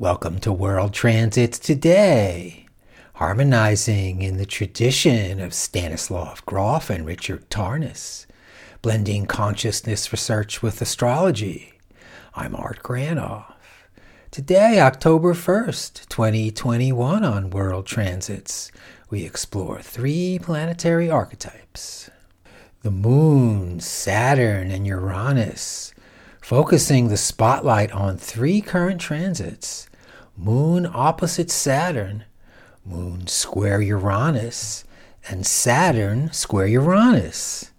Welcome to World Transits Today, harmonizing in the tradition of Stanislav Grof and Richard Tarnas, blending consciousness research with astrology. I'm Art Granoff. Today, October 1st, 2021, on World Transits, we explore three planetary archetypes the Moon, Saturn, and Uranus, focusing the spotlight on three current transits Moon opposite Saturn, Moon square Uranus, and Saturn square Uranus.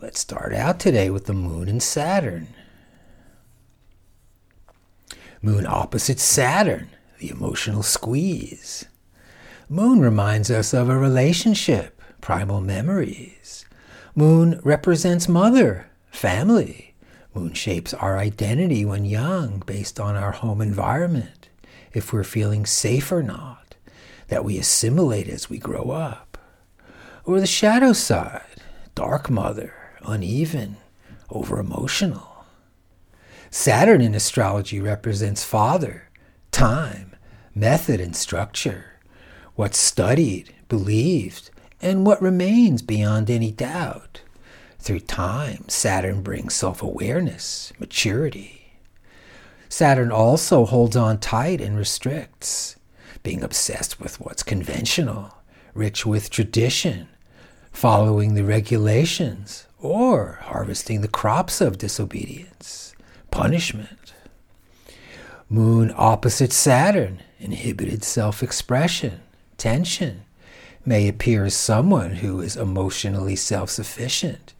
Let's start out today with the Moon and Saturn. Moon opposite Saturn, the emotional squeeze. Moon reminds us of a relationship, primal memories. Moon represents mother, family. Moon shapes our identity when young based on our home environment if we're feeling safe or not, that we assimilate as we grow up. Or the shadow side, dark mother, uneven, over emotional. Saturn in astrology represents father, time, method, and structure, what's studied, believed, and what remains beyond any doubt. Through time, Saturn brings self awareness, maturity, Saturn also holds on tight and restricts, being obsessed with what's conventional, rich with tradition, following the regulations, or harvesting the crops of disobedience, punishment. Moon opposite Saturn, inhibited self expression, tension, may appear as someone who is emotionally self sufficient,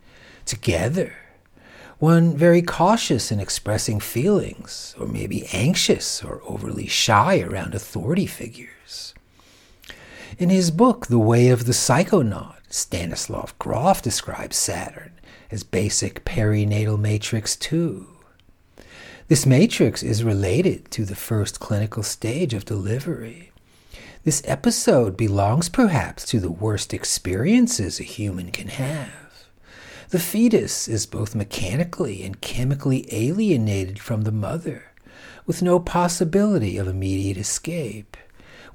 together one very cautious in expressing feelings, or maybe anxious or overly shy around authority figures. In his book, The Way of the Psychonaut, Stanislav Grof describes Saturn as basic perinatal matrix 2. This matrix is related to the first clinical stage of delivery. This episode belongs perhaps to the worst experiences a human can have. The fetus is both mechanically and chemically alienated from the mother, with no possibility of immediate escape,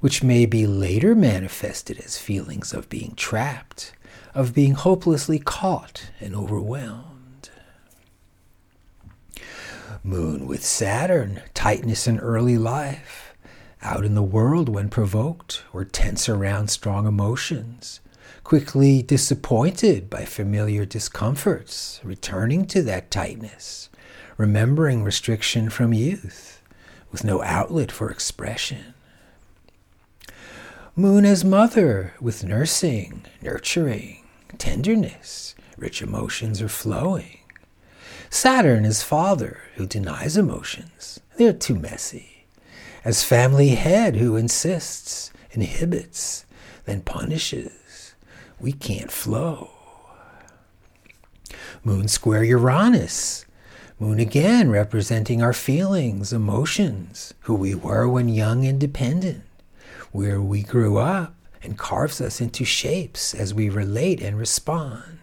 which may be later manifested as feelings of being trapped, of being hopelessly caught and overwhelmed. Moon with Saturn, tightness in early life, out in the world when provoked, or tense around strong emotions quickly disappointed by familiar discomforts, returning to that tightness, remembering restriction from youth, with no outlet for expression. Moon as mother, with nursing, nurturing, tenderness, rich emotions are flowing. Saturn is father, who denies emotions, they're too messy. As family head, who insists, inhibits, then punishes we can't flow. Moon square Uranus. Moon again representing our feelings, emotions, who we were when young and dependent, where we grew up and carves us into shapes as we relate and respond.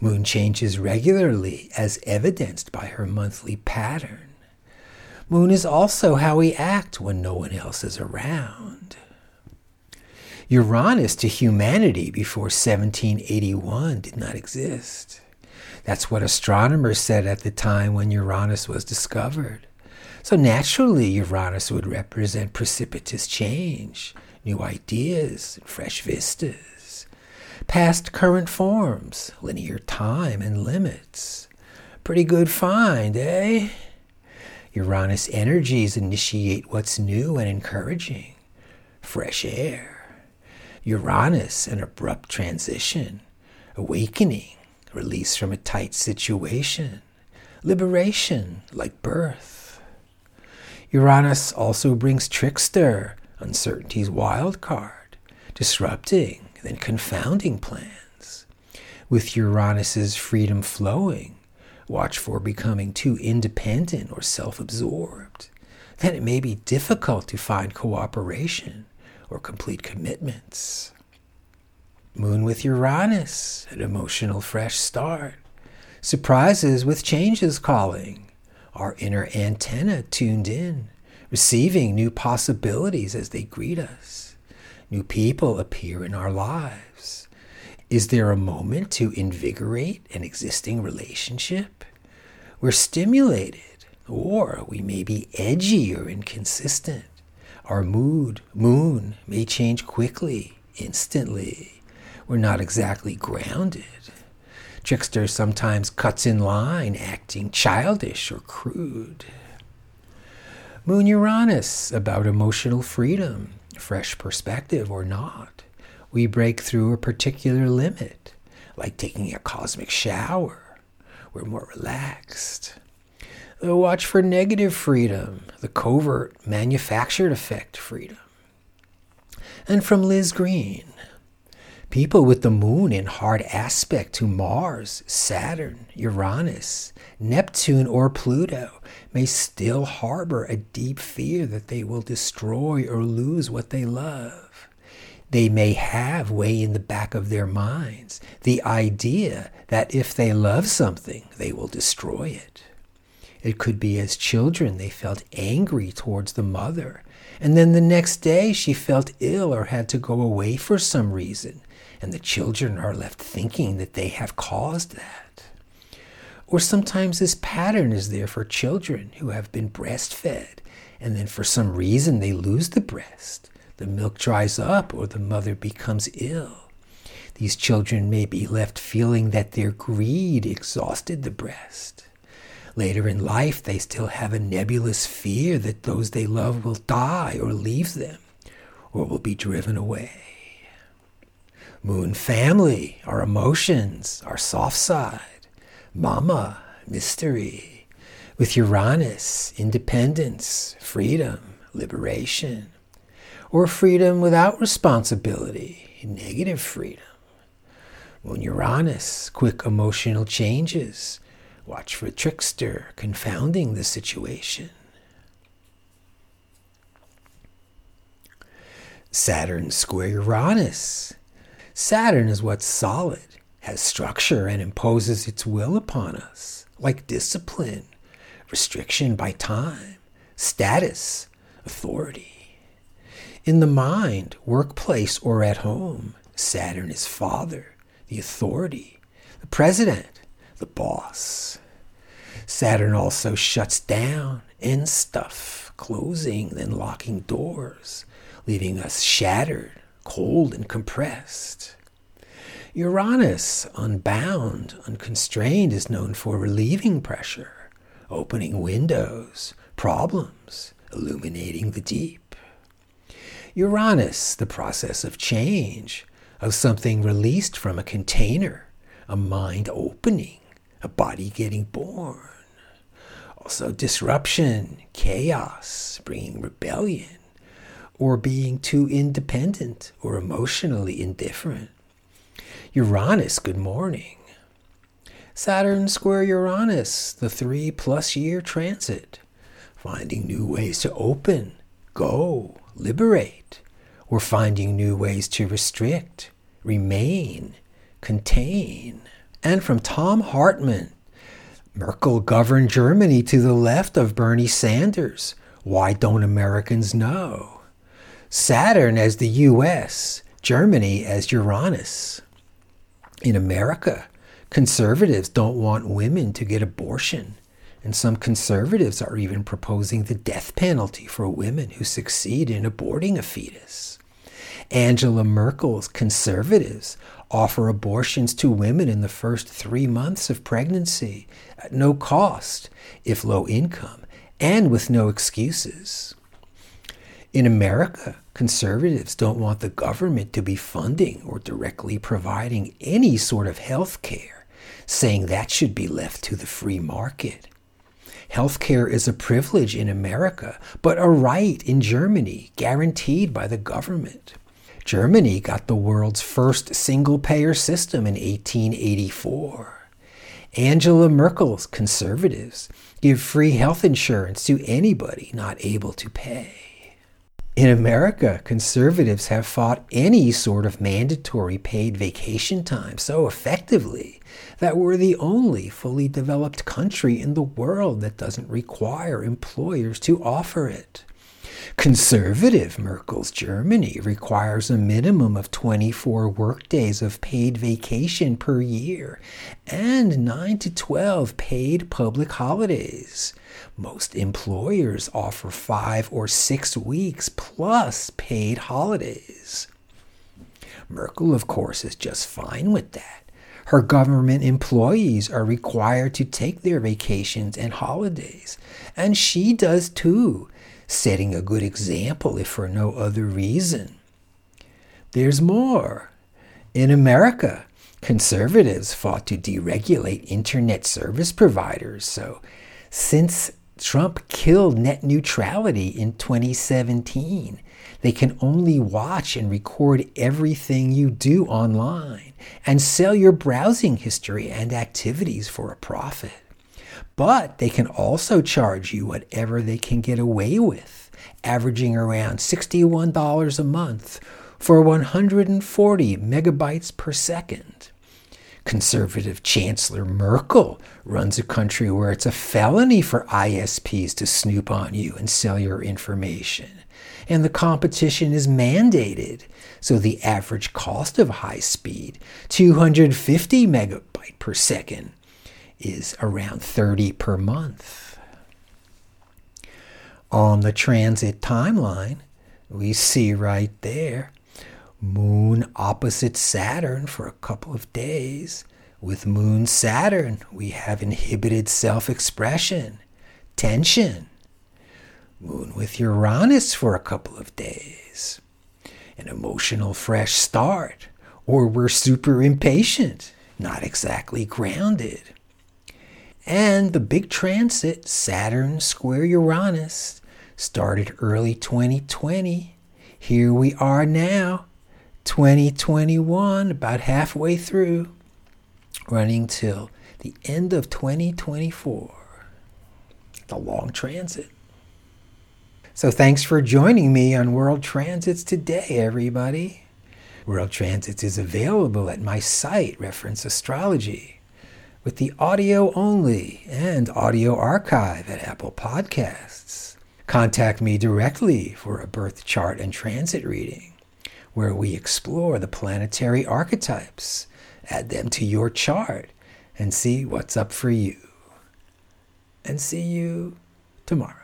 Moon changes regularly as evidenced by her monthly pattern. Moon is also how we act when no one else is around. Uranus to humanity before 1781 did not exist. That's what astronomers said at the time when Uranus was discovered. So naturally, Uranus would represent precipitous change, new ideas, and fresh vistas, past current forms, linear time, and limits. Pretty good find, eh? Uranus energies initiate what's new and encouraging fresh air. Uranus, an abrupt transition, awakening, release from a tight situation, liberation like birth. Uranus also brings trickster, uncertainty's wild card, disrupting, then confounding plans. With Uranus's freedom flowing, watch for becoming too independent or self absorbed. Then it may be difficult to find cooperation or complete commitments. Moon with Uranus, an emotional fresh start. Surprises with changes calling. Our inner antenna tuned in, receiving new possibilities as they greet us. New people appear in our lives. Is there a moment to invigorate an existing relationship? We're stimulated, or we may be edgy or inconsistent. Our mood, moon, may change quickly, instantly. We're not exactly grounded. Trickster sometimes cuts in line, acting childish or crude. Moon Uranus about emotional freedom, fresh perspective or not. We break through a particular limit, like taking a cosmic shower. We're more relaxed. Watch for negative freedom, the covert, manufactured effect freedom. And from Liz Greene, People with the moon in hard aspect to Mars, Saturn, Uranus, Neptune, or Pluto may still harbor a deep fear that they will destroy or lose what they love. They may have way in the back of their minds the idea that if they love something, they will destroy it. It could be as children they felt angry towards the mother, and then the next day she felt ill or had to go away for some reason and the children are left thinking that they have caused that. Or sometimes this pattern is there for children who have been breastfed, and then for some reason they lose the breast. The milk dries up, or the mother becomes ill. These children may be left feeling that their greed exhausted the breast. Later in life, they still have a nebulous fear that those they love will die or leave them, or will be driven away. Moon family, our emotions, our soft side, mama, mystery, with Uranus, independence, freedom, liberation, or freedom without responsibility, negative freedom. Moon Uranus, quick emotional changes. Watch for a trickster confounding the situation. Saturn square Uranus, Saturn is what's solid, has structure, and imposes its will upon us, like discipline, restriction by time, status, authority. In the mind, workplace, or at home, Saturn is father, the authority, the president, the boss. Saturn also shuts down, and stuff, closing, then locking doors, leaving us shattered, cold and compressed. Uranus, unbound, unconstrained, is known for relieving pressure, opening windows, problems, illuminating the deep. Uranus, the process of change, of something released from a container, a mind opening, a body getting born. Also, disruption, chaos, bringing rebellion, or being too independent or emotionally indifferent. Uranus, good morning. Saturn square Uranus, the three plus year transit, finding new ways to open, go, liberate, or finding new ways to restrict, remain, contain. And from Thom Hartmann, Merkel governed Germany to the left of Bernie Sanders. Why don't Americans know? Saturn as the US, Germany as Uranus. In America, conservatives don't want women to get abortion, and some conservatives are even proposing the death penalty for women who succeed in aborting a fetus. Angela Merkel's conservatives offer abortions to women in the first three months of pregnancy at no cost, if low income, and with no excuses. In America, conservatives don't want the government to be funding or directly providing any sort of health care, saying that should be left to the free market. Health care is a privilege in America, but a right in Germany, guaranteed by the government. Germany got the world's first single payer system in 1884. Angela Merkel's conservatives give free health insurance to anybody not able to pay. In America, conservatives have fought any sort of mandatory paid vacation time so effectively that we're the only fully developed country in the world that doesn't require employers to offer it. Conservative Merkel's Germany requires a minimum of 24 workdays of paid vacation per year and 9 to 12 paid public holidays. Most employers offer 5 or 6 weeks plus paid holidays. Merkel, of course, is just fine with that. Her government employees are required to take their vacations and holidays, and she does too setting a good example if for no other reason. There's more. In America, conservatives fought to deregulate internet service providers. So, since Trump killed net neutrality in 2017, they can only watch and record everything you do online and sell your browsing history and activities for a profit. But they can also charge you whatever they can get away with, averaging around $61 a month for 140 megabytes per second. Conservative Chancellor Merkel runs a country where it's a felony for ISPs to snoop on you and sell your information. And the competition is mandated. So the average cost of high speed, 250 megabyte per second, is around 30 per month. On the transit timeline, we see right there Moon opposite Saturn for a couple of days. With Moon Saturn, we have inhibited self expression, tension. Moon with Uranus for a couple of days. An emotional fresh start, or we're super impatient, not exactly grounded. And the big transit, Saturn square Uranus, started early 2020. Here we are now, 2021, about halfway through, running till the end of 2024. The long transit. So thanks for joining me on World Transits today, everybody. World Transits is available at my site, Reference Astrology with the audio only and audio archive at Apple Podcasts. Contact me directly for a birth chart and transit reading, where we explore the planetary archetypes, add them to your chart, and see what's up for you. And see you tomorrow.